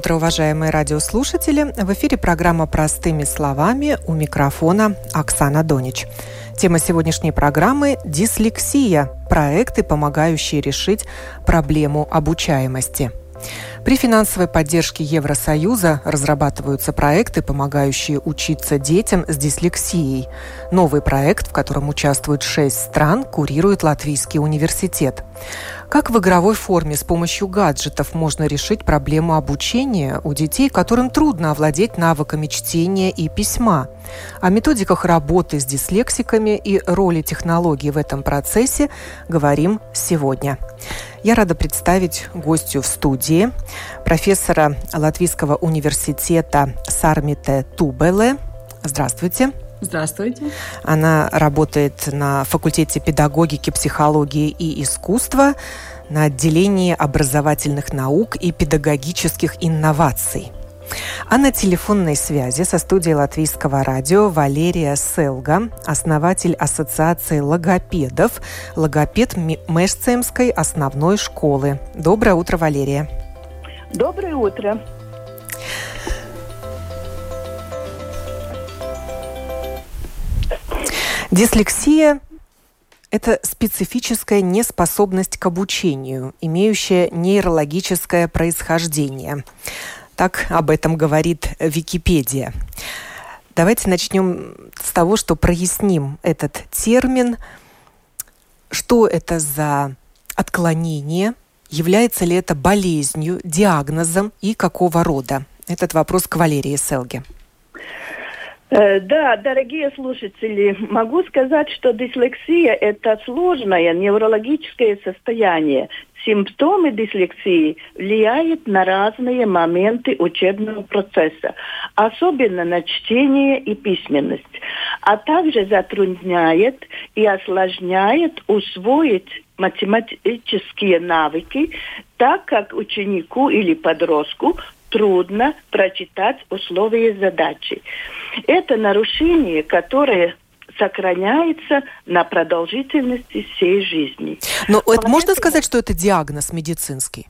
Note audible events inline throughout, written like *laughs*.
Утро, уважаемые радиослушатели. В эфире программа «Простыми словами» у микрофона Оксана Донич. Тема сегодняшней программы – дислексия – проекты, помогающие решить проблему обучаемости – при финансовой поддержке Евросоюза разрабатываются проекты, помогающие учиться детям с дислексией. Новый проект, в котором участвуют шесть стран, курирует Латвийский университет. Как в игровой форме с помощью гаджетов можно решить проблему обучения у детей, которым трудно овладеть навыками чтения и письма? О методиках работы с дислексиками и роли технологий в этом процессе говорим сегодня. Я рада представить гостью в студии профессора Латвийского университета Сармите Тубеле. Здравствуйте. Здравствуйте. Она работает на факультете педагогики, психологии и искусства на отделении образовательных наук и педагогических инноваций. А на телефонной связи со студией Латвийского радио Валерия Селга, основатель Ассоциации логопедов, логопед Мешцемской основной школы. Доброе утро, Валерия. Доброе утро. Дислексия это специфическая неспособность к обучению, имеющая нейрологическое происхождение. Так об этом говорит Википедия. Давайте начнем с того, что проясним этот термин. Что это за отклонение? Является ли это болезнью, диагнозом и какого рода? Этот вопрос к Валерии Селге. Э, да, дорогие слушатели, могу сказать, что дислексия – это сложное неврологическое состояние, Симптомы дислексии влияют на разные моменты учебного процесса, особенно на чтение и письменность, а также затрудняет и осложняет усвоить математические навыки, так как ученику или подростку трудно прочитать условия задачи. Это нарушение, которое сохраняется на продолжительности всей жизни. Но это можно сказать, что это диагноз медицинский?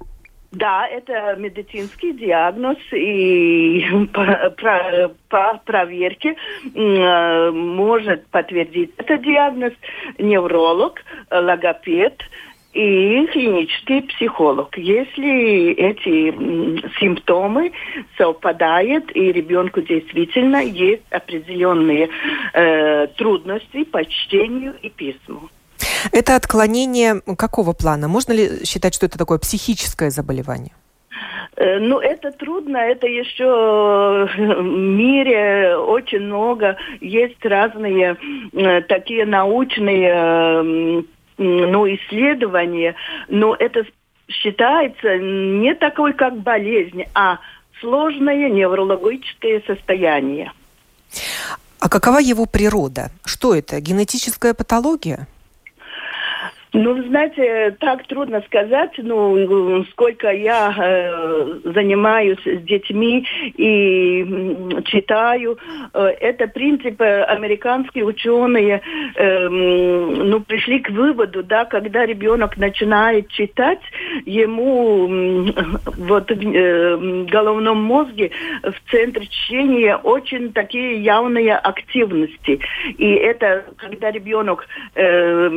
Да, это медицинский диагноз, и *laughs* по, по, по проверке э, может подтвердить этот диагноз невролог, логопед, и клинический психолог. Если эти симптомы совпадают, и ребенку действительно есть определенные э, трудности по чтению и письму. Это отклонение какого плана? Можно ли считать, что это такое психическое заболевание? Э, ну, это трудно, это еще в мире очень много, есть разные э, такие научные ну, исследование, но это считается не такой, как болезнь, а сложное неврологическое состояние. А какова его природа? Что это? Генетическая патология? Ну, знаете, так трудно сказать, ну, сколько я э, занимаюсь с детьми и читаю. Э, это принцип э, американские ученые, э, ну, пришли к выводу, да, когда ребенок начинает читать, ему э, *laughs* вот э, в головном мозге в центре чтения очень такие явные активности. И это, когда ребенок э,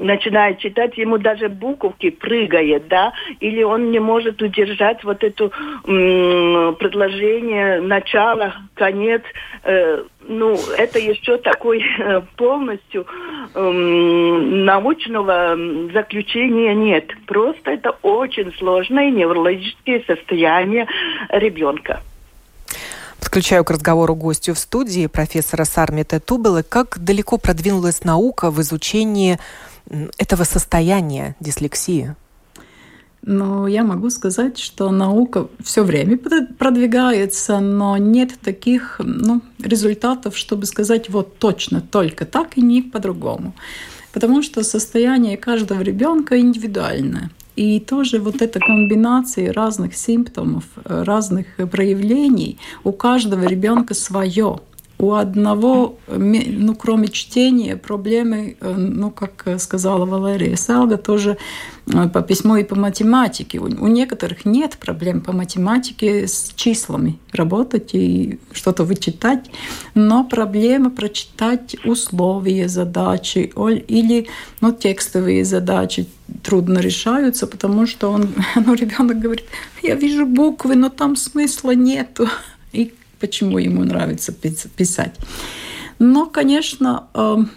начинает читать, ему даже буковки прыгает, да, или он не может удержать вот это предложение, начало, конец. Э, ну, это еще такой *laughs* э, полностью э, научного заключения нет. Просто это очень сложное неврологическое состояние ребенка. Подключаю к разговору гостю в студии профессора Сармита Тубела. Как далеко продвинулась наука в изучении этого состояния дислексии? Но я могу сказать, что наука все время продвигается, но нет таких ну, результатов, чтобы сказать вот точно только так и не по-другому. Потому что состояние каждого ребенка индивидуальное. И тоже вот эта комбинация разных симптомов, разных проявлений у каждого ребенка свое у одного, ну, кроме чтения, проблемы, э, ну, как сказала Валерия Салга, тоже э, по письму и по математике. У некоторых нет проблем по математике с числами работать и что-то вычитать, но проблема прочитать условия задачи или ну, текстовые задачи трудно решаются, потому что он, *laughs* ну, ребенок говорит, я вижу буквы, но там смысла нету. И почему ему нравится писать. Но, конечно, эм,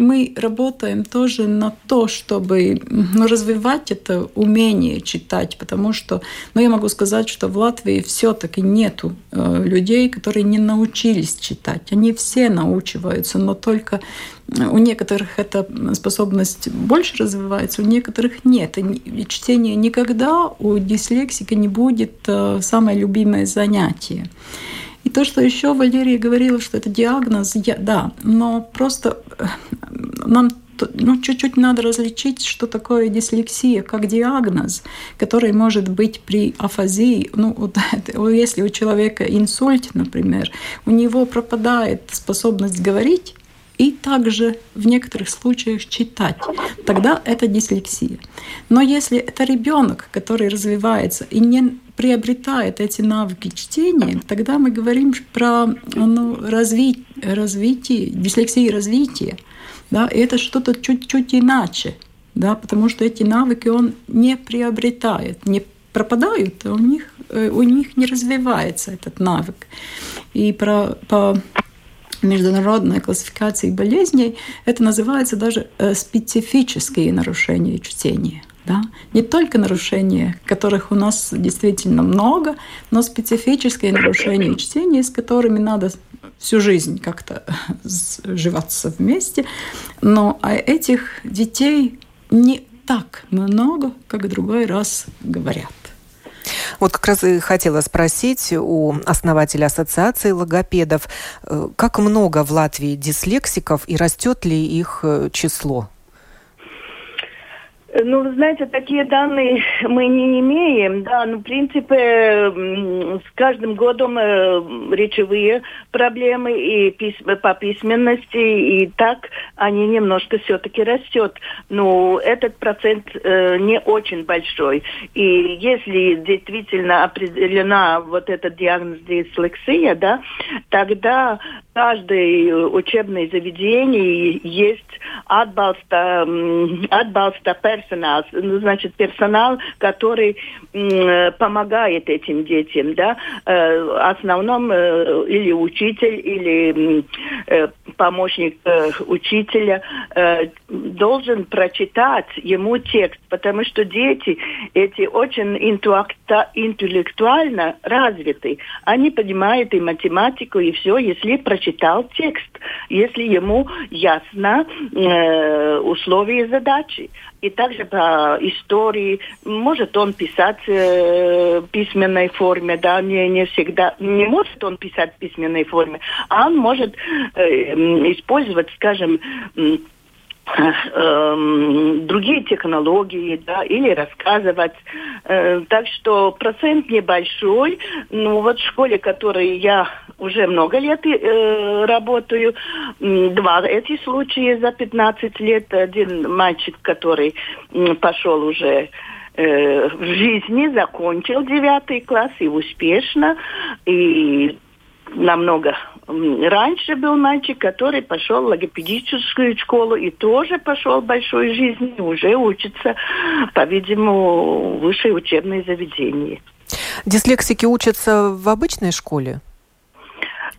мы работаем тоже на то, чтобы ну, развивать это умение читать, потому что, ну, я могу сказать, что в Латвии все-таки нету э, людей, которые не научились читать. Они все научиваются, но только у некоторых эта способность больше развивается, у некоторых нет. И чтение никогда у дислексика не будет э, самое любимое занятие. То, что еще Валерия говорила, что это диагноз, я, да, но просто э, нам ну, чуть-чуть надо различить, что такое дислексия как диагноз, который может быть при афазии. Ну, вот, если у человека инсульт, например, у него пропадает способность говорить, и также в некоторых случаях читать. Тогда это дислексия. Но если это ребенок, который развивается и не приобретает эти навыки чтения, тогда мы говорим про ну, разви развитие, дислексии развития. Да, и это что-то чуть-чуть иначе, да, потому что эти навыки он не приобретает, не пропадают, а у них, э, у них не развивается этот навык. И про, по международной классификации болезней, это называется даже э, специфические нарушения чтения. Да? Не только нарушения, которых у нас действительно много, но специфические нарушения чтения, с которыми надо всю жизнь как-то *laughs* сживаться вместе. Но а этих детей не так много, как другой раз говорят. Вот как раз и хотела спросить у основателя ассоциации логопедов, э, как много в Латвии дислексиков и растет ли их э, число? Ну, вы знаете, такие данные *laughs* мы не имеем, да, но, в принципе, с каждым годом э, речевые проблемы и письма, по письменности, и так они немножко все-таки растет. Но этот процент э, не очень большой. И если действительно определена вот этот диагноз дислексия, да, тогда каждое учебное заведение есть отбалста, отбалста персонал, ну, значит, персонал, который помогает этим детям, да, э, в основном э, или учитель, или э, помощник учителя должен прочитать ему текст, потому что дети эти очень интеллектуально развиты. Они понимают и математику, и все, если прочитал текст, если ему ясно э, условия задачи. И также по истории может он писать э, в письменной форме, да, не, не всегда, не может он писать в письменной форме, а он может э, использовать, скажем, Эм, другие технологии, да, или рассказывать. Э, так что процент небольшой. Ну вот в школе, в которой я уже много лет э, работаю, два эти случая за 15 лет. Один мальчик, который пошел уже э, в жизни, закончил девятый класс и успешно, и намного раньше был мальчик, который пошел в логопедическую школу и тоже пошел в большой жизни, уже учится, по-видимому, в высшее учебное заведение. Дислексики учатся в обычной школе?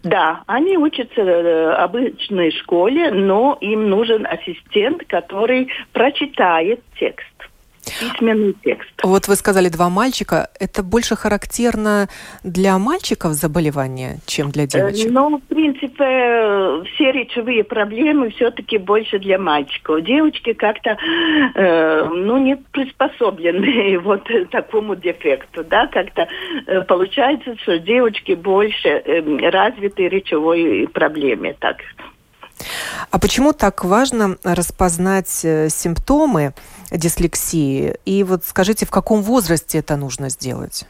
Да, они учатся в обычной школе, но им нужен ассистент, который прочитает текст. Письменный текст. Вот вы сказали два мальчика. Это больше характерно для мальчиков заболевания, чем для девочек? Ну, в принципе, все речевые проблемы все-таки больше для мальчиков. Девочки как-то, э, ну, не приспособлены *laughs* вот такому дефекту, да, как-то э, получается, что девочки больше э, развиты речевой проблеме, так. А почему так важно распознать э, симптомы дислексии? И вот скажите, в каком возрасте это нужно сделать?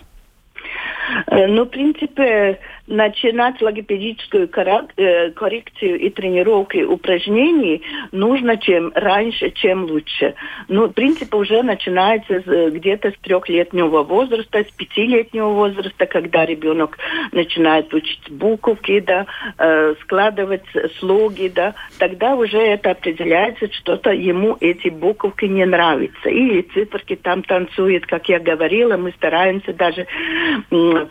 Э, ну, в принципе, начинать логопедическую э, коррекцию и тренировки упражнений нужно чем раньше, чем лучше. Ну, в принципе, уже начинается где-то с трехлетнего возраста, с пятилетнего возраста, когда ребенок начинает учить буковки, да, э, складывать слоги, да, тогда уже это определяется, что-то ему эти буковки не нравятся. Или циферки там танцуют, как я говорила, мы стараемся даже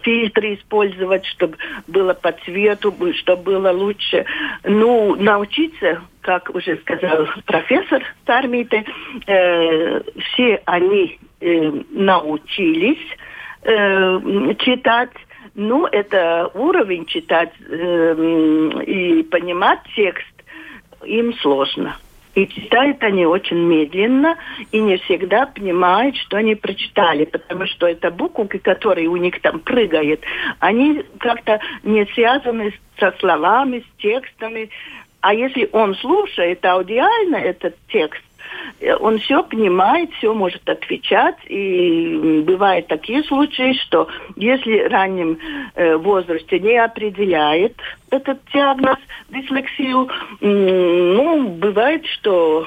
фильтры использовать, чтобы было по цвету, чтобы было лучше. Ну, научиться, как уже сказал профессор Стармиты, э, все они э, научились э, читать ну, это уровень читать э, и понимать текст им сложно. И читают они очень медленно и не всегда понимают, что они прочитали, потому что это буквы, которые у них там прыгают, они как-то не связаны со словами, с текстами. А если он слушает аудиально этот текст, он все понимает, все может отвечать. И бывают такие случаи, что если в раннем э, возрасте не определяет этот диагноз, дислексию, ну, бывает, что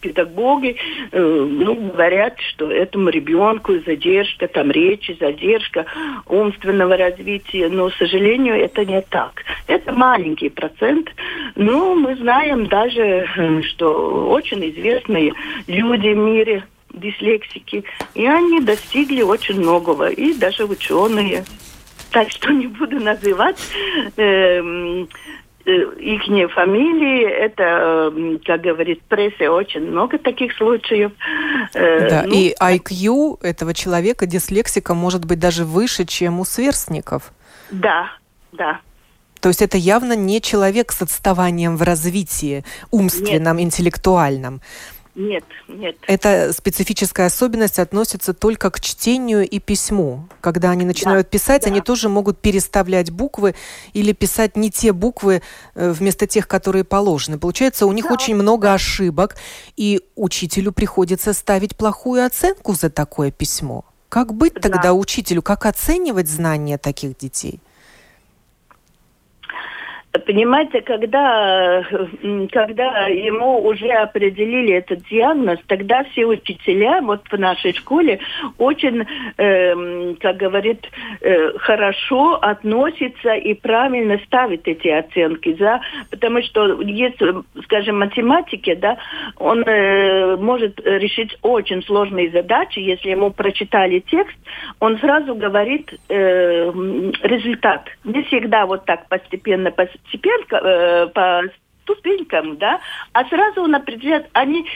педагоги э, ну, говорят, что этому ребенку задержка там речи, задержка умственного развития, но, к сожалению, это не так. Это маленький процент, но мы знаем даже, э, что очень известные люди в мире дислексики, и они достигли очень многого, и даже ученые так что не буду называть эм, э, их фамилии. Это, эм, как говорит пресса, очень много таких случаев. Э, да, ну, и IQ этого человека, дислексика, может быть даже выше, чем у сверстников. Да, да. То есть это явно не человек с отставанием в развитии умственном, Нет. интеллектуальном. Нет, нет. Эта специфическая особенность относится только к чтению и письму. Когда они начинают да, писать, да. они тоже могут переставлять буквы или писать не те буквы э, вместо тех, которые положены. Получается, у них да, очень много да. ошибок, и учителю приходится ставить плохую оценку за такое письмо. Как быть тогда да. учителю? Как оценивать знания таких детей? Понимаете, когда, когда ему уже определили этот диагноз, тогда все учителя вот в нашей школе очень, э, как говорит, э, хорошо относятся и правильно ставят эти оценки, да, потому что есть, скажем, математики, да, он э, может решить очень сложные задачи, если ему прочитали текст, он сразу говорит э, результат. Не всегда вот так постепенно, постепенно теперь э, по ступенькам, да, а сразу он определяет, они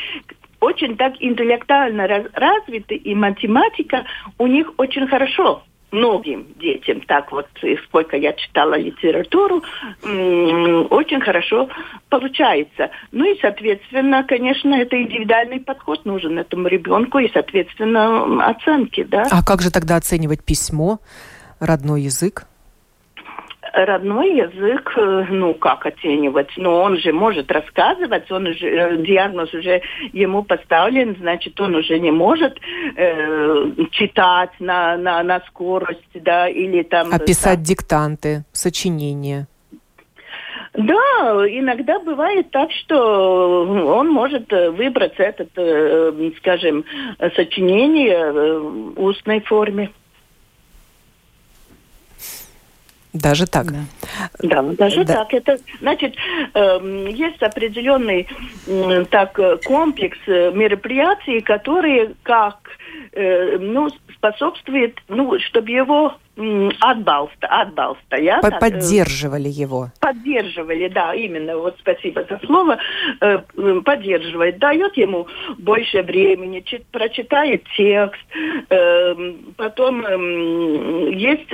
очень так интеллектуально раз, развиты, и математика у них очень хорошо многим детям, так вот, сколько я читала литературу, очень хорошо получается. Ну и, соответственно, конечно, это индивидуальный подход нужен этому ребенку и, соответственно, оценки, да. А как же тогда оценивать письмо, родной язык? Родной язык, э, ну, как оценивать? Ну, он же может рассказывать, он же, э, диагноз уже ему поставлен, значит, он уже не может э, читать на, на, на скорость, да, или там... Описать да. диктанты, сочинения. Да, иногда бывает так, что он может выбрать этот, скажем, сочинение в устной форме. Даже так? Да, да даже да. так. Это значит, э, есть определенный э, так комплекс мероприятий, которые как, э, ну, способствует, ну, чтобы его отбалста, отбалста, я так, поддерживали его. Поддерживали, да, именно, вот спасибо за слово, э, поддерживает, дает ему больше времени, чит, прочитает текст, э, потом э, есть,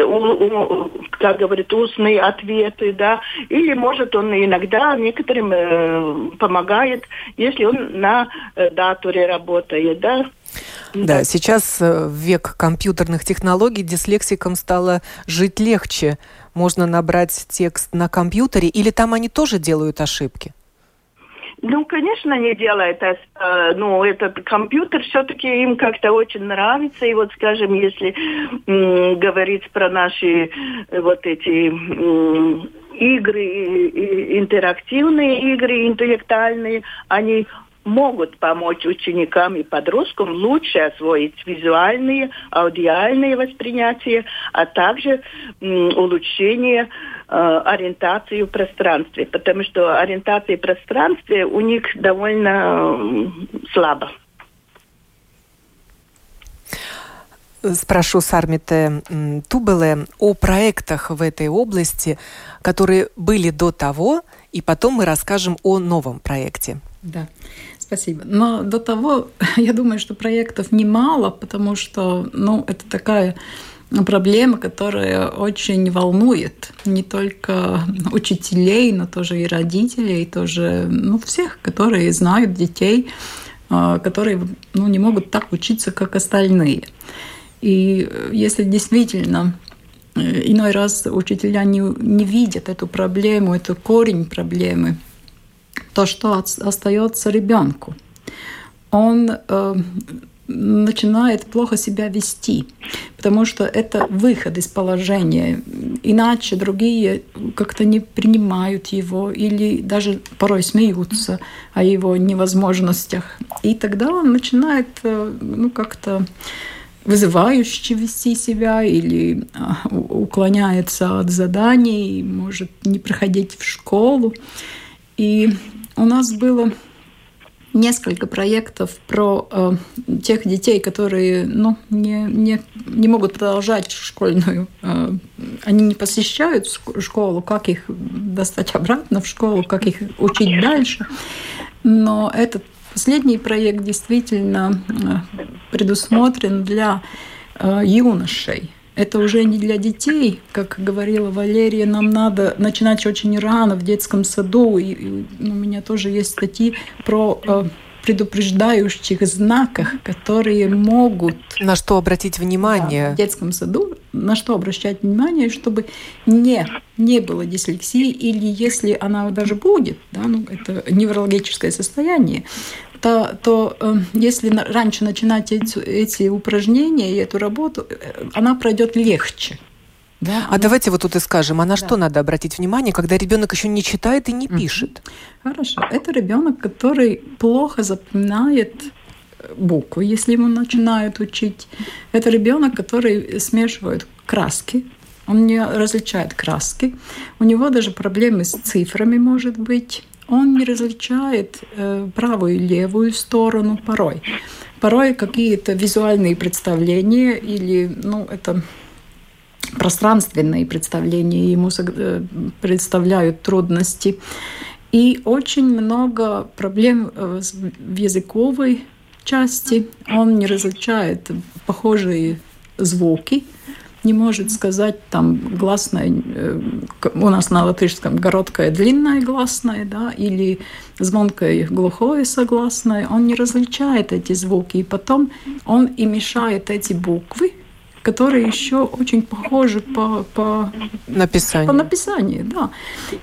как говорит, устные ответы, да, или может он иногда некоторым э, помогает, если он на э, датуре работает, да, да, сейчас э, в век компьютерных технологий дислексикам стало жить легче. Можно набрать текст на компьютере, или там они тоже делают ошибки? Ну, конечно, не делает. А, э, ну, этот компьютер все-таки им как-то очень нравится. И вот, скажем, если м, говорить про наши э, вот эти м, игры, интерактивные игры, интеллектуальные, они могут помочь ученикам и подросткам лучше освоить визуальные, аудиальные восприятия, а также улучшение э, ориентации в пространстве, потому что ориентация в пространстве у них довольно э, слабо. Спрошу Сармите Тубеле о проектах в этой области, которые были до того, и потом мы расскажем о новом проекте. Да. Спасибо. Но до того, *laughs* я думаю, что проектов немало, потому что ну, это такая проблема, которая очень волнует не только учителей, но тоже и родителей, тоже ну, всех, которые знают детей, а, которые ну, не могут так учиться, как остальные. И если действительно э, иной раз учителя не, не видят эту проблему, это корень проблемы – то, что остается ребенку. Он э, начинает плохо себя вести, потому что это выход из положения. Иначе другие как-то не принимают его или даже порой смеются о его невозможностях. И тогда он начинает э, ну, как-то вызывающе вести себя или э, уклоняется от заданий, может не проходить в школу. И у нас было несколько проектов про э, тех детей, которые ну, не, не, не могут продолжать школьную. Э, они не посещают школу, как их достать обратно в школу, как их учить дальше. Но этот последний проект действительно э, предусмотрен для э, юношей это уже не для детей, как говорила Валерия, нам надо начинать очень рано в детском саду. И, и у меня тоже есть статьи про э, предупреждающих знаках, которые могут... На что обратить внимание? Да, в детском саду, на что обращать внимание, чтобы не, не было дислексии, или если она даже будет, да, ну, это неврологическое состояние, то, то э, если на, раньше начинать эти, эти упражнения и эту работу, э, она пройдет легче. Да, а она... давайте вот тут и скажем, а на да. что надо обратить внимание, когда ребенок еще не читает и не пишет? Хорошо. Это ребенок, который плохо запоминает э, буквы, если ему начинают учить. Это ребенок, который смешивает краски, он не различает краски. У него даже проблемы с цифрами может быть он не различает э, правую и левую сторону порой. Порой какие-то визуальные представления или, ну, это пространственные представления ему э, представляют трудности. И очень много проблем э, в языковой части. Он не различает похожие звуки, не может сказать там гласное, э, у нас на латышском городкое длинное гласное, да, или звонкое глухое согласное, он не различает эти звуки, и потом он и мешает эти буквы, которые еще очень похожи по, по написанию. По написанию, да.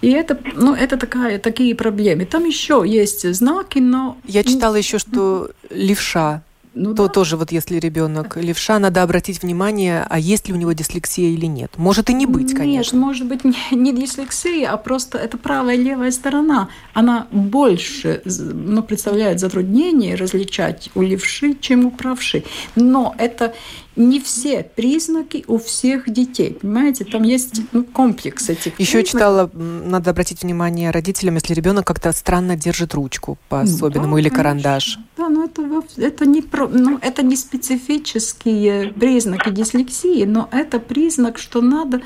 И это, ну, это такая, такие проблемы. Там еще есть знаки, но... Я читала еще, что левша ну, то да. тоже вот если ребенок левша, надо обратить внимание, а есть ли у него дислексия или нет. Может и не быть, конечно. Нет, может быть *laughs* не дислексия, а просто это правая и левая сторона. Она больше ну, представляет затруднение различать у левши, чем у правши. Но это не все признаки у всех детей. Понимаете, там есть ну, комплекс этих Еще признаков. читала, надо обратить внимание родителям, если ребенок как-то странно держит ручку по-особенному да, или конечно. карандаш. Да, но это, это, не, про, ну, это не специфические признаки дислексии, но это признак, что надо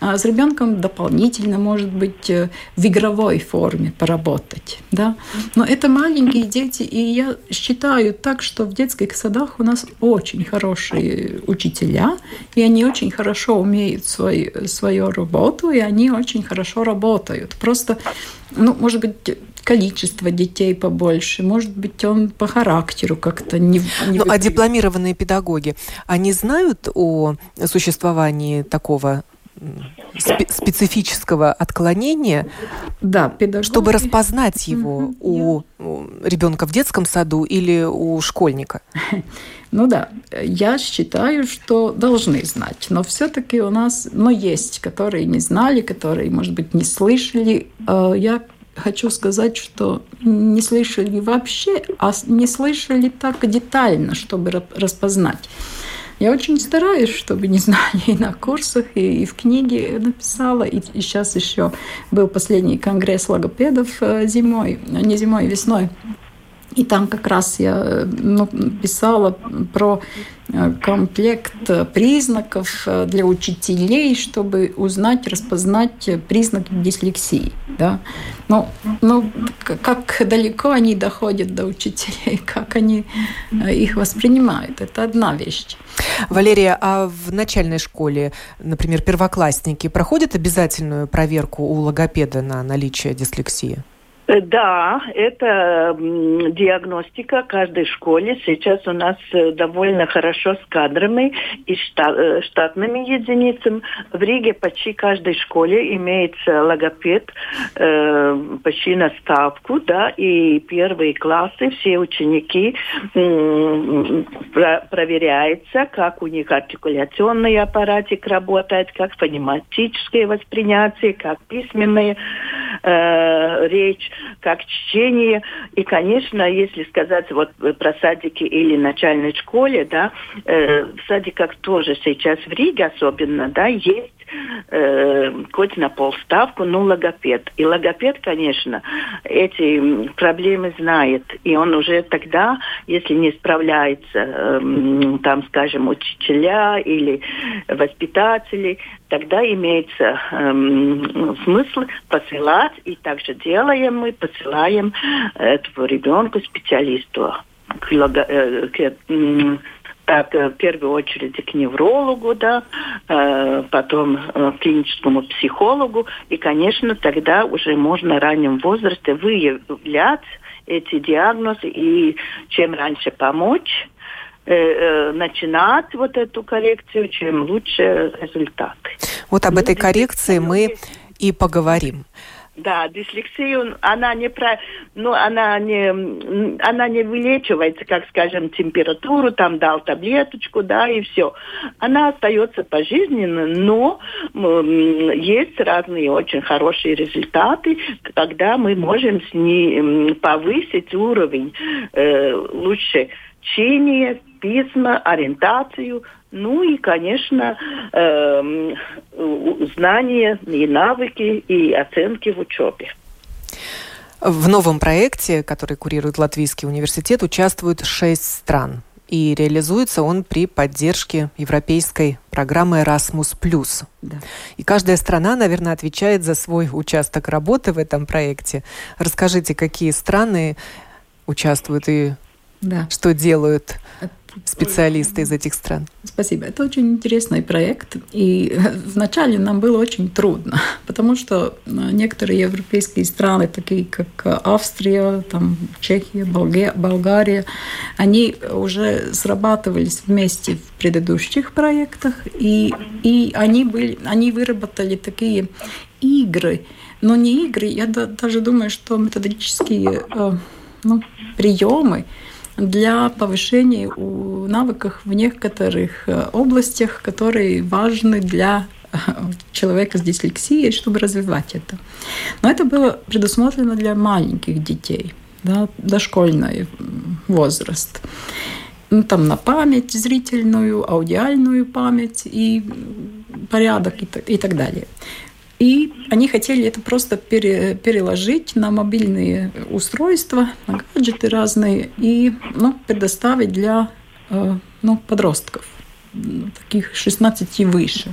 а с ребенком дополнительно, может быть, э, в игровой форме поработать. Да? Но это маленькие дети, и я считаю так, что в детских садах у нас очень хорошие учителя, и они очень хорошо умеют свой, свою работу, и они очень хорошо работают. Просто, ну, может быть, количество детей побольше, может быть, он по характеру как-то не... не ну, а дипломированные педагоги, они знают о существовании такого специфического отклонения, да, педагоги. чтобы распознать его у, у ребенка в детском саду или у школьника? *laughs* Ну да, я считаю, что должны знать, но все-таки у нас, но есть, которые не знали, которые, может быть, не слышали. Э, я хочу сказать, что не слышали вообще, а не слышали так детально, чтобы распознать. Я очень стараюсь, чтобы не знали и на курсах, и, и в книге написала. И, и сейчас еще был последний конгресс логопедов э, зимой, не зимой, а весной. И там как раз я ну, писала про э, комплект признаков э, для учителей, чтобы узнать, распознать признаки дислексии. Да? Но, ну, как далеко они доходят до учителей, *laughs* как они э, их воспринимают, это одна вещь. Валерия, а в начальной школе, например, первоклассники проходят обязательную проверку у логопеда на наличие дислексии? Э, да, это диагностика каждой школе. Сейчас у нас э, довольно хорошо с кадрами и э, штатными единицами. В Риге почти каждой школе имеется логопед почти на ставку, да, и первые классы, все ученики э, проверяется, как у них артикуляционный аппаратик работает, как фонематическое воспринятие, как письменная э, речь как чтение. И, конечно, если сказать вот про садики или начальной школе, да, э, в садиках тоже сейчас в Риге особенно, да, есть э, хоть на полставку, ну, логопед. И логопед, конечно, эти проблемы знает. И он уже тогда, если не справляется, э, там, скажем, учителя или воспитатели, тогда имеется э, смысл посылать, и также делаем мы, посылаем этого ребенка специалисту к, лого, э, к так, э, в первую очередь к неврологу, да, э, потом э, к клиническому психологу, и, конечно, тогда уже можно в раннем возрасте выявлять эти диагнозы и чем раньше помочь начинать вот эту коррекцию, чем лучше результаты. Вот об этой коррекции мы и поговорим. Да, дислексию, она не про, ну, она не, она не вылечивается, как, скажем, температуру, там дал таблеточку, да, и все. Она остается пожизненно, но есть разные очень хорошие результаты, когда мы можем с ней повысить уровень э, лучше чтения, письма, ориентацию, ну и, конечно, э, знания и навыки и оценки в учебе. В новом проекте, который курирует Латвийский университет, участвуют шесть стран. И реализуется он при поддержке европейской программы Erasmus+. Да. И каждая страна, наверное, отвечает за свой участок работы в этом проекте. Расскажите, какие страны участвуют и да. что делают специалисты из этих стран. Спасибо. Это очень интересный проект. И *laughs* вначале нам было очень трудно, *laughs* потому что э, некоторые европейские страны, такие как Австрия, там, Чехия, Болгария, они уже срабатывались вместе в предыдущих проектах, и, и они, были, они выработали такие игры, но не игры, я даже думаю, что методические э, ну, приемы, для повышения у навыков в некоторых э, областях, которые важны для э, человека с дислексией, чтобы развивать это. Но это было предусмотрено для маленьких детей, да, дошкольный возраст. ну, там на память зрительную, аудиальную память и порядок и, и так далее. И они хотели это просто пере, переложить на мобильные устройства, на гаджеты разные и ну, предоставить для э, ну, подростков, таких 16 и выше.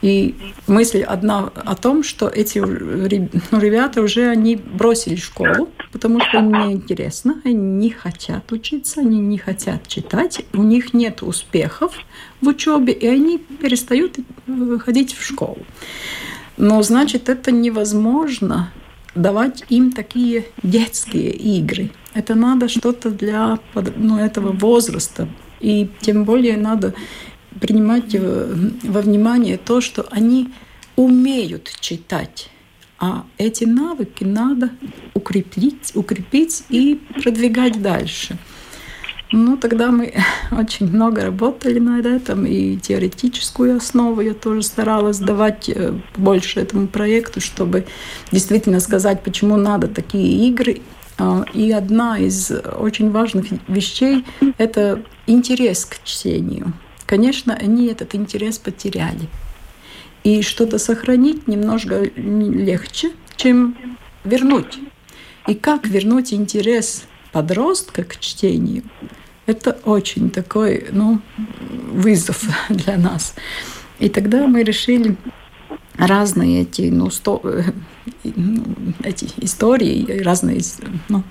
И мысль одна о том, что эти ну, ребята уже они бросили школу, потому что им неинтересно, они не хотят учиться, они не хотят читать, у них нет успехов в учебе, и они перестают ходить в школу. Но значит, это невозможно давать им такие детские игры. Это надо что-то для ну, этого возраста. И тем более надо принимать во внимание то, что они умеют читать. А эти навыки надо укрепить, укрепить и продвигать дальше. Ну, тогда мы *laughs* очень много работали над этим, и теоретическую основу я тоже старалась давать э, больше этому проекту, чтобы действительно сказать, почему надо такие игры. А, и одна из очень важных вещей – это интерес к чтению. Конечно, они этот интерес потеряли. И что-то сохранить немножко легче, чем вернуть. И как вернуть интерес подростка к чтению, это очень такой ну, вызов *laughs* для нас. И тогда мы решили разные эти, ну, сто, ну, эти истории, разные ну,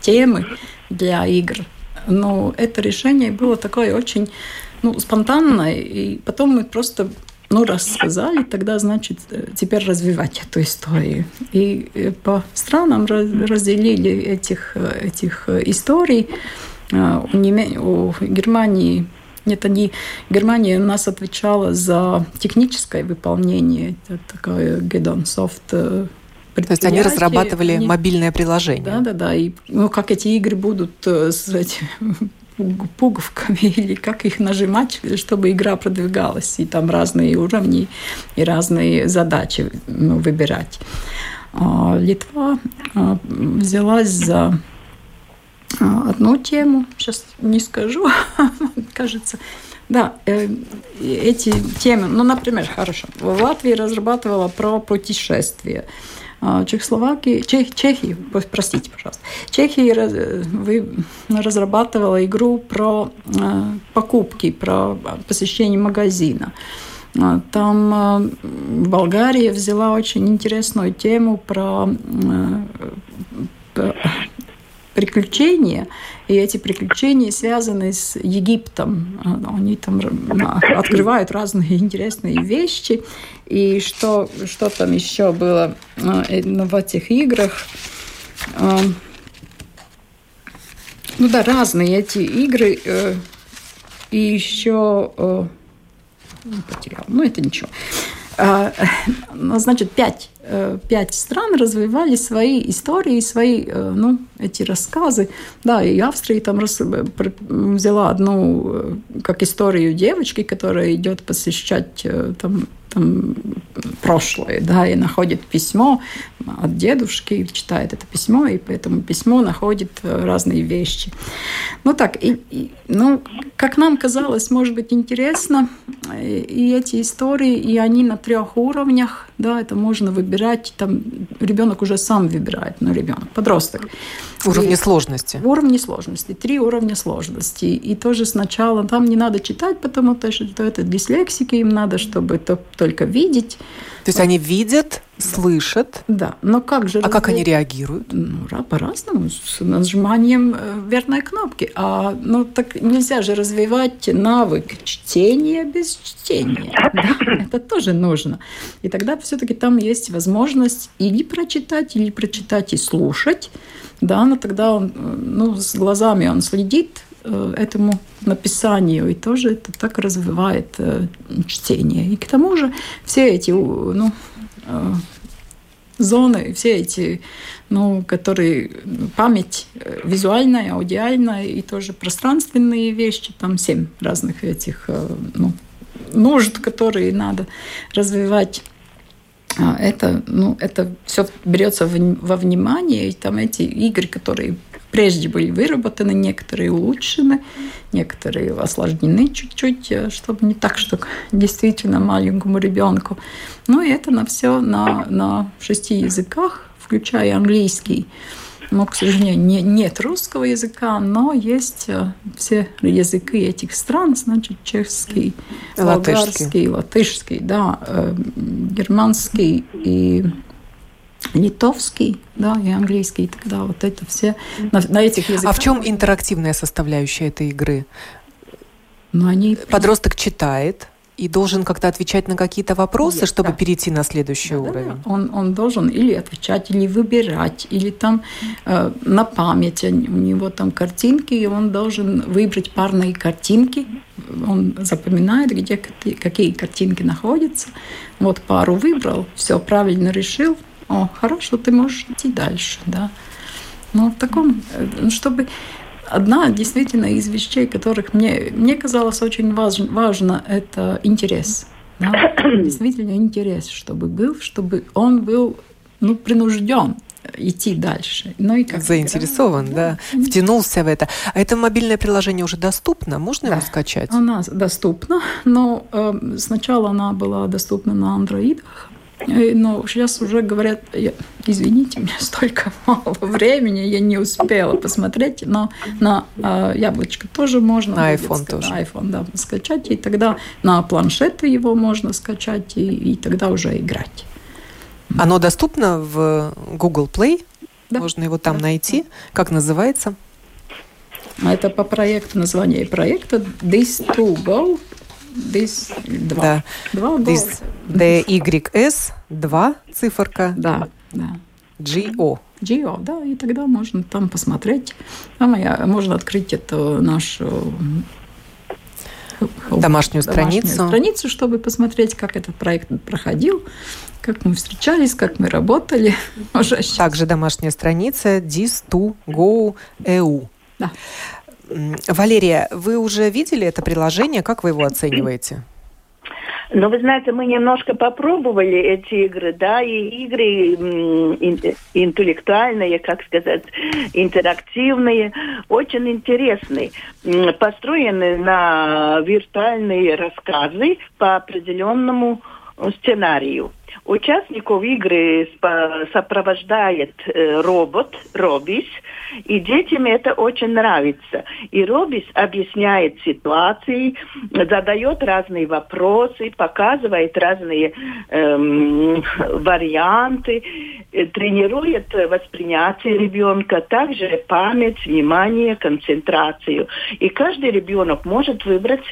темы для игр. Но это решение было такое очень ну, спонтанное, и потом мы просто ну, рассказали, тогда, значит, теперь развивать эту историю. И э, по странам разделили этих, этих историй. А, у, Неме... у Германии нет, они, Германия у нас отвечала за техническое выполнение. Это такое Gedonsoft э, то есть они разрабатывали они... мобильное приложение. Да, да, да. И ну, как эти игры будут э, с этими пуговками *laughs* или как их нажимать, чтобы игра продвигалась. И там разные уровни и разные задачи ну, выбирать. А Литва а, взялась за одну тему, сейчас не скажу, *laughs* кажется. Да, э, эти темы, ну, например, хорошо, в Латвии разрабатывала про путешествия. А, Чехословакии, Чех, Чехии, простите, пожалуйста, Чехии вы, разрабатывала игру про э, покупки, про посещение магазина. А, там Болгария взяла очень интересную тему про приключения, и эти приключения связаны с Египтом. Они там открывают разные *laughs* интересные вещи. И что, что там еще было э, в этих играх? А, ну да, разные эти игры. Э, и еще... Э, потерял. Ну, это ничего. А, *laughs* ну, значит, пять, э, пять стран развивали свои истории, свои, э, ну, эти рассказы. Да, и Австрия там взяла одну, э, как историю девочки, которая идет посещать там там, прошлое, да, и находит письмо от дедушки, читает это письмо, и по этому письму находит разные вещи. Ну так, и, и, ну, как нам казалось, может быть интересно, и эти истории, и они на трех уровнях, да, это можно выбирать, там ребенок уже сам выбирает, ну, ребенок, подросток. Уровни и, сложности. Уровни сложности, три уровня сложности. И тоже сначала там не надо читать, потому что это дислексики, им надо, чтобы это только видеть. То есть они видят, слышат. Да, но как же... А как они реагируют? Ну, по-разному, с нажиманием э, верной кнопки. А, ну, так нельзя же развивать навык чтения без чтения. *coughs* Да? Это тоже нужно. И тогда все-таки там есть возможность или прочитать, или прочитать и слушать. Да, но тогда он, э, ну, с глазами он следит, этому написанию, и тоже это так развивает э, чтение. И к тому же все эти ну, э, зоны, все эти, ну, которые память визуальная, аудиальная и тоже пространственные вещи, там семь разных этих ну, нужд, которые надо развивать. Это, ну, это все берется во внимание, и там эти игры, которые прежде были выработаны, некоторые улучшены, некоторые осложнены чуть-чуть, э, чтобы не так, что действительно маленькому ребенку. Ну и это на все на, на шести языках, включая английский. Но, к сожалению, не, нет русского языка, но есть э, все языки этих стран, значит, чешский, болгарский, латышский, да, э, германский и литовский, да, и английский, и тогда вот это все на, на этих языках. А в чем интерактивная составляющая этой игры? Ну, они... Подросток читает, и должен как-то отвечать на какие-то вопросы, Нет, чтобы да. перейти на следующий да, уровень. Да, Он, он должен или отвечать, или выбирать, или там э, на память у него там картинки, и он должен выбрать парные картинки. Он запоминает, где какие картинки находятся. Вот пару выбрал, все правильно решил. О, хорошо, ты можешь идти дальше, да. Но в таком, э, чтобы Одна действительно из вещей, которых мне, мне казалось очень важно, важно это интерес. Да? *clears throat* Действительно интерес, чтобы был, чтобы он был ну, принужден идти дальше. Ну и как Заинтересован, да, да, втянулся в это. А это мобильное приложение уже доступно? Можно да. его скачать? У нас доступно, но э, сначала она была доступна на андроидах, но сейчас уже говорят, извините, мне столько *laughs* мало времени, я не успела посмотреть, но на э, яблочко тоже можно. На iPhone будет, тоже. На iPhone, да, скачать, и тогда на планшеты его можно скачать, и, и тогда уже играть. Оно доступно в Google Play? Да. Можно его там да. найти. Как называется? Это по проекту, название проекта This to Go This 2. Да. 2 This, DYS 2 циферка. Да, да. GO. GO, да, и тогда можно там посмотреть. Там я, можно открыть эту нашу домашнюю страницу. Домашнюю страницу, чтобы посмотреть, как этот проект проходил, как мы встречались, как мы работали. *laughs* Также домашняя страница dis2go.eu. Да. Валерия, вы уже видели это приложение? Как вы его оцениваете? Ну, вы знаете, мы немножко попробовали эти игры, да, и игры интеллектуальные, как сказать, интерактивные, очень интересные, построены на виртуальные рассказы по определенному сценарию. Участников игры сопровождает э, робот Робис, и детям это очень нравится. И Робис объясняет ситуации, задает разные вопросы, показывает разные эм, варианты, э, тренирует воспринятие ребенка, также память, внимание, концентрацию. И каждый ребенок может выбрать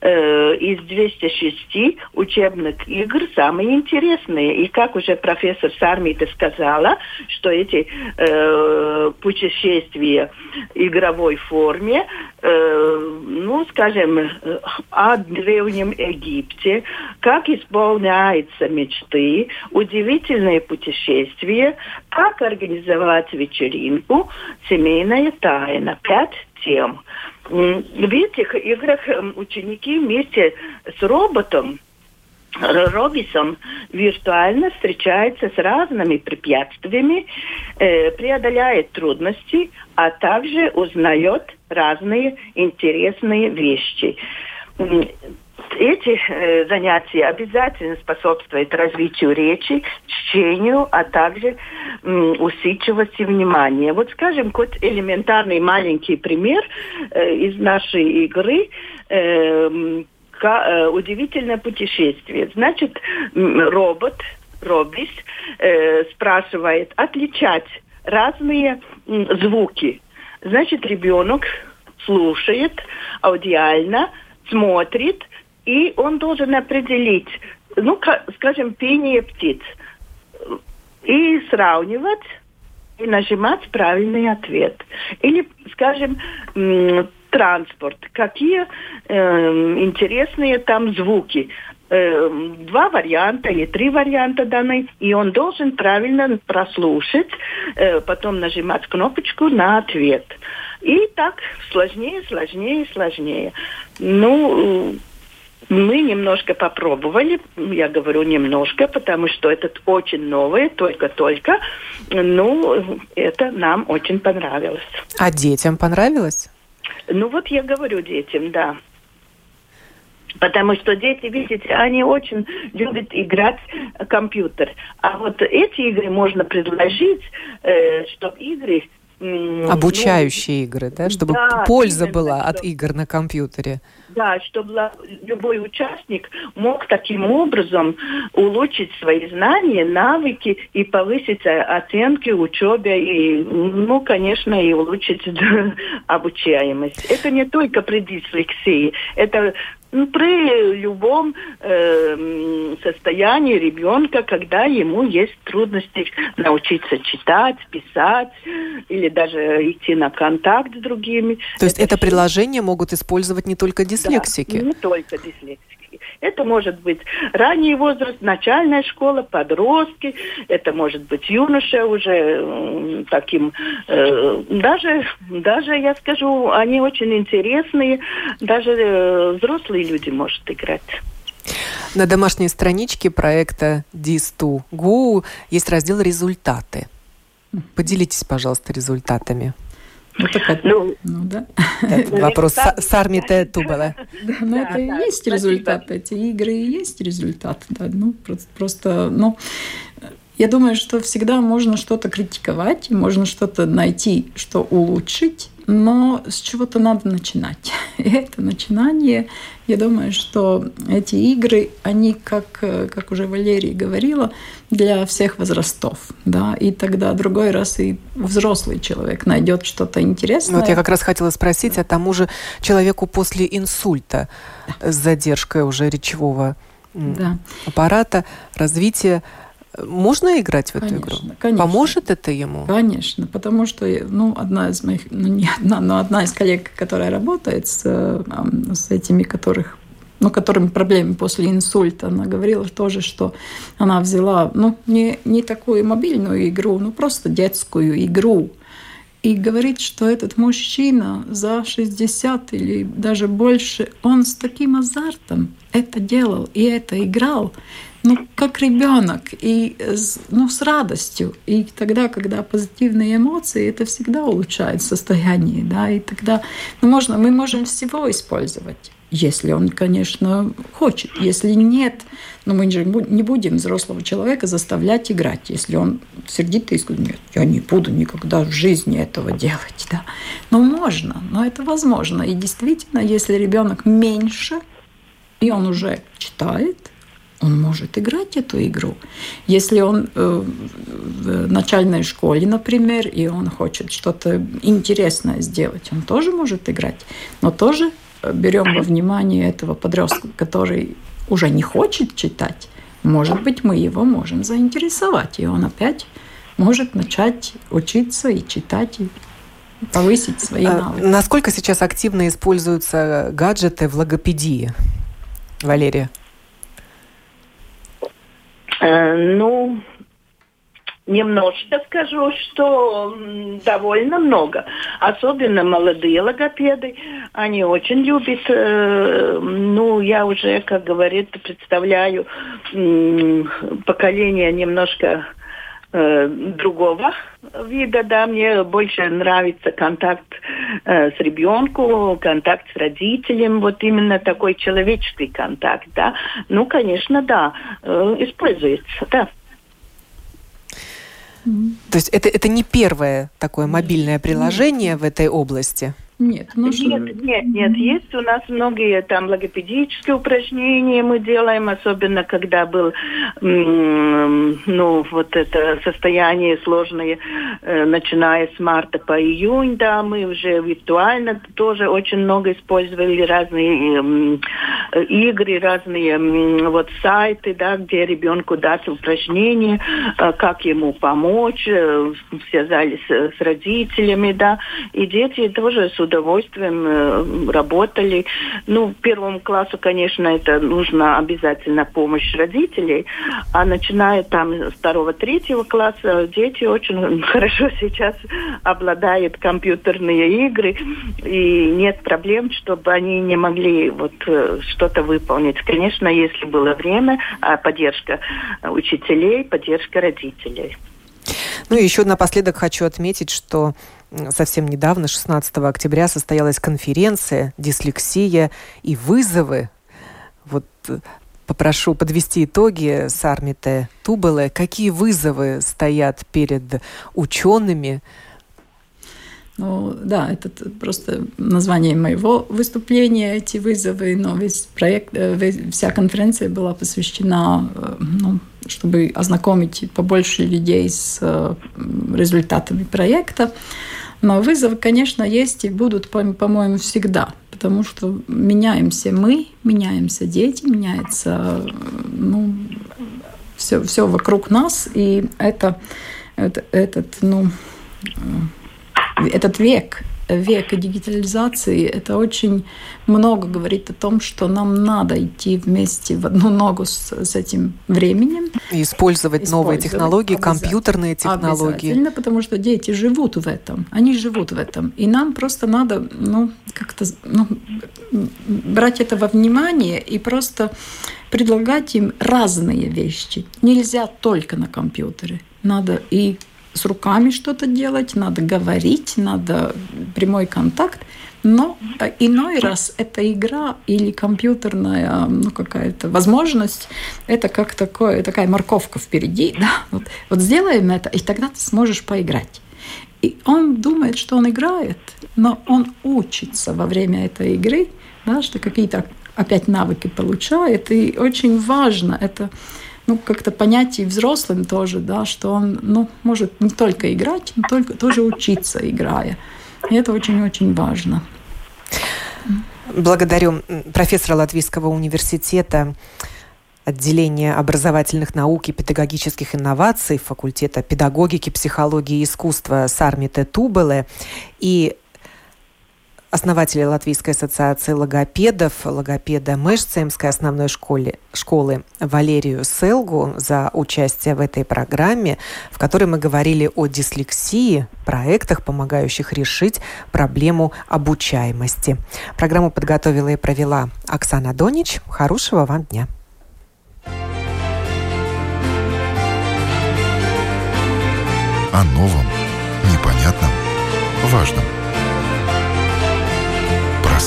э, из 206 учебных игр самые интересные разные. И как уже профессор Сармита сказала, что эти э, путешествия игровой форме, э, ну, скажем, о Древнем Египте, как исполняются мечты, удивительные путешествия, как организовать вечеринку, семейная тайна. Пять тем. В этих играх ученики вместе с роботом Робисон виртуально встречается с разными препятствиями, э, преодоляет трудности, а также узнает разные интересные вещи. Эти э, занятия обязательно способствуют развитию речи, чтению, а также усидчивости внимания. Вот скажем, хоть элементарный маленький пример э, из нашей игры. Э, Э, удивительное путешествие. Значит, робот, Робис, э, спрашивает отличать разные звуки. Значит, ребенок слушает аудиально, смотрит, и он должен определить, ну, скажем, пение птиц, и сравнивать и нажимать правильный ответ. Или, скажем, транспорт, какие э, интересные там звуки. Э, два варианта или три варианта даны, и он должен правильно прослушать, э, потом нажимать кнопочку на ответ. И так сложнее, сложнее, сложнее. Ну, Мы немножко попробовали, я говорю немножко, потому что это очень новое, только-только. Ну, это нам очень понравилось. А детям понравилось? Ну вот я говорю детям, да. Потому что дети, видите, они очень любят играть компьютер. А вот эти игры можно предложить, э, чтобы игры Обучающие ну, игры, да? Чтобы да, польза именно, была от игр на компьютере. Да, чтобы любой участник мог таким образом улучшить свои знания, навыки и повысить оценки учебе и, ну, конечно, и улучшить *laughs* обучаемость. Это не только при дислексии, это ну, при любом э, состоянии ребенка, когда ему есть трудности научиться читать, писать или даже идти на контакт с другими. То есть это, это приложение могут использовать не только дислексики? Да, не только дислексики. Это может быть ранний возраст, начальная школа, подростки, это может быть юноша уже таким, э, даже, даже, я скажу, они очень интересные, даже э, взрослые люди могут играть. На домашней страничке проекта DIS2GO есть раздел «Результаты». Поделитесь, пожалуйста, результатами. Ну, так ну, ну да. Это *laughs* вопрос с армией Тубала. *laughs* Да, но да, это и есть результат. Эти игры и есть результат. Да, ну, просто, ну, я думаю, что всегда можно что-то критиковать, можно что-то найти, что улучшить, но с чего-то надо начинать. *laughs* И это начинание, я думаю, что эти игры, они, как, как уже Валерия говорила, для всех возрастов. Да? И тогда другой раз и взрослый человек найдет что-то интересное. Вот я как раз хотела спросить, а тому же человеку после инсульта да. с задержкой уже речевого да. аппарата, развития можно играть в эту конечно, игру? Конечно. Поможет это ему? Конечно, потому что ну, одна из моих, ну не одна, но одна из коллег, которая работает с, с этими, которых ну, которым проблемы после инсульта, она говорила тоже, что она взяла, ну, не, не такую мобильную игру, ну, просто детскую игру, и говорит, что этот мужчина за 60 или даже больше, он с таким азартом это делал и это играл, ну, как ребенок, и ну, с радостью. И тогда, когда позитивные эмоции, это всегда улучшает состояние. Да? И тогда ну, можно, мы можем всего использовать. Если он, конечно, хочет. Если нет, но ну, мы же не будем взрослого человека заставлять играть. Если он сердитый и скажет, нет, я не буду никогда в жизни этого делать. Да? Но можно, но это возможно. И действительно, если ребенок меньше, и он уже читает, он может играть эту игру. Если он э, в начальной школе, например, и он хочет что-то интересное сделать, он тоже может играть. Но тоже э, берем во внимание этого подростка, который уже не хочет читать. Может быть, мы его можем заинтересовать, и он опять может начать учиться и читать, и повысить свои а навыки. Насколько сейчас активно используются гаджеты в логопедии, Валерия? Э, ну, немножко скажу, что довольно много. Особенно молодые логопеды, они очень любят, э, ну, я уже, как говорит, представляю поколение немножко э, другого вида, да, мне больше нравится контакт э, с ребенком, контакт с родителем, вот именно такой человеческий контакт, да. Ну, конечно, да, э, используется, да. То есть это, это не первое такое мобильное приложение в этой области? Нет, ну, нет, нет, нет, есть у нас многие там логопедические упражнения мы делаем, особенно когда был, ну, вот это состояние сложное, э, начиная с марта по июнь, да, мы уже виртуально тоже очень много использовали разные э, игры, разные вот сайты, да, где ребенку дать упражнения, э, как ему помочь, связались с родителями, да, и дети тоже с удовольствием э, работали. Ну, первому классу, конечно, это нужно обязательно помощь родителей, а начиная там с второго-третьего класса дети очень *laughs* хорошо сейчас обладают компьютерные игры, и нет проблем, чтобы они не могли вот э, что-то выполнить. Конечно, если было время, а поддержка учителей, поддержка родителей. Ну и еще напоследок хочу отметить, что совсем недавно, 16 октября, состоялась конференция «Дислексия и вызовы». Вот э, попрошу подвести итоги с Армите Тубеле. Какие вызовы стоят перед учеными, ну, да, это просто название моего выступления, эти вызовы, но весь проект, э, вся конференция была посвящена, э, ну, чтобы ознакомить побольше людей с э, результатами проекта. Но вызовы, конечно, есть и будут, по-моему, всегда, потому что меняемся мы, меняемся дети, меняется ну, все, все вокруг нас, и это, это этот, ну, этот век, век дигитализации, это очень много говорит о том, что нам надо идти вместе в одну ногу с, с этим временем. И использовать, использовать новые технологии, компьютерные технологии. Обязательно, потому что дети живут в этом, они живут в этом. И нам просто надо ну, как-то ну, брать это во внимание и просто предлагать им разные вещи. Нельзя только на компьютере. Надо и с руками что-то делать, надо говорить, надо прямой контакт. Но иной раз эта игра или компьютерная ну, какая-то возможность, это как такое, такая морковка впереди. *laughs* Да? Вот, вот сделаем это, и тогда ты сможешь поиграть. И он думает, что он играет, но он учится во время этой игры, да, что какие-то опять навыки получает. И очень важно это ну, как-то понять и взрослым тоже, да, что он ну, может не только играть, но только тоже учиться, играя. И это очень-очень важно. Благодарю профессора Латвийского университета отделения образовательных наук и педагогических инноваций факультета педагогики, психологии и искусства Сармите Тубеле и основателя Латвийской ассоциации логопедов, логопеда Мэшцемской основной школе, школы Валерию Селгу за участие в этой программе, в которой мы говорили о дислексии, проектах, помогающих решить проблему обучаемости. Программу подготовила и провела Оксана Донич. Хорошего вам дня! О новом, непонятном, важном –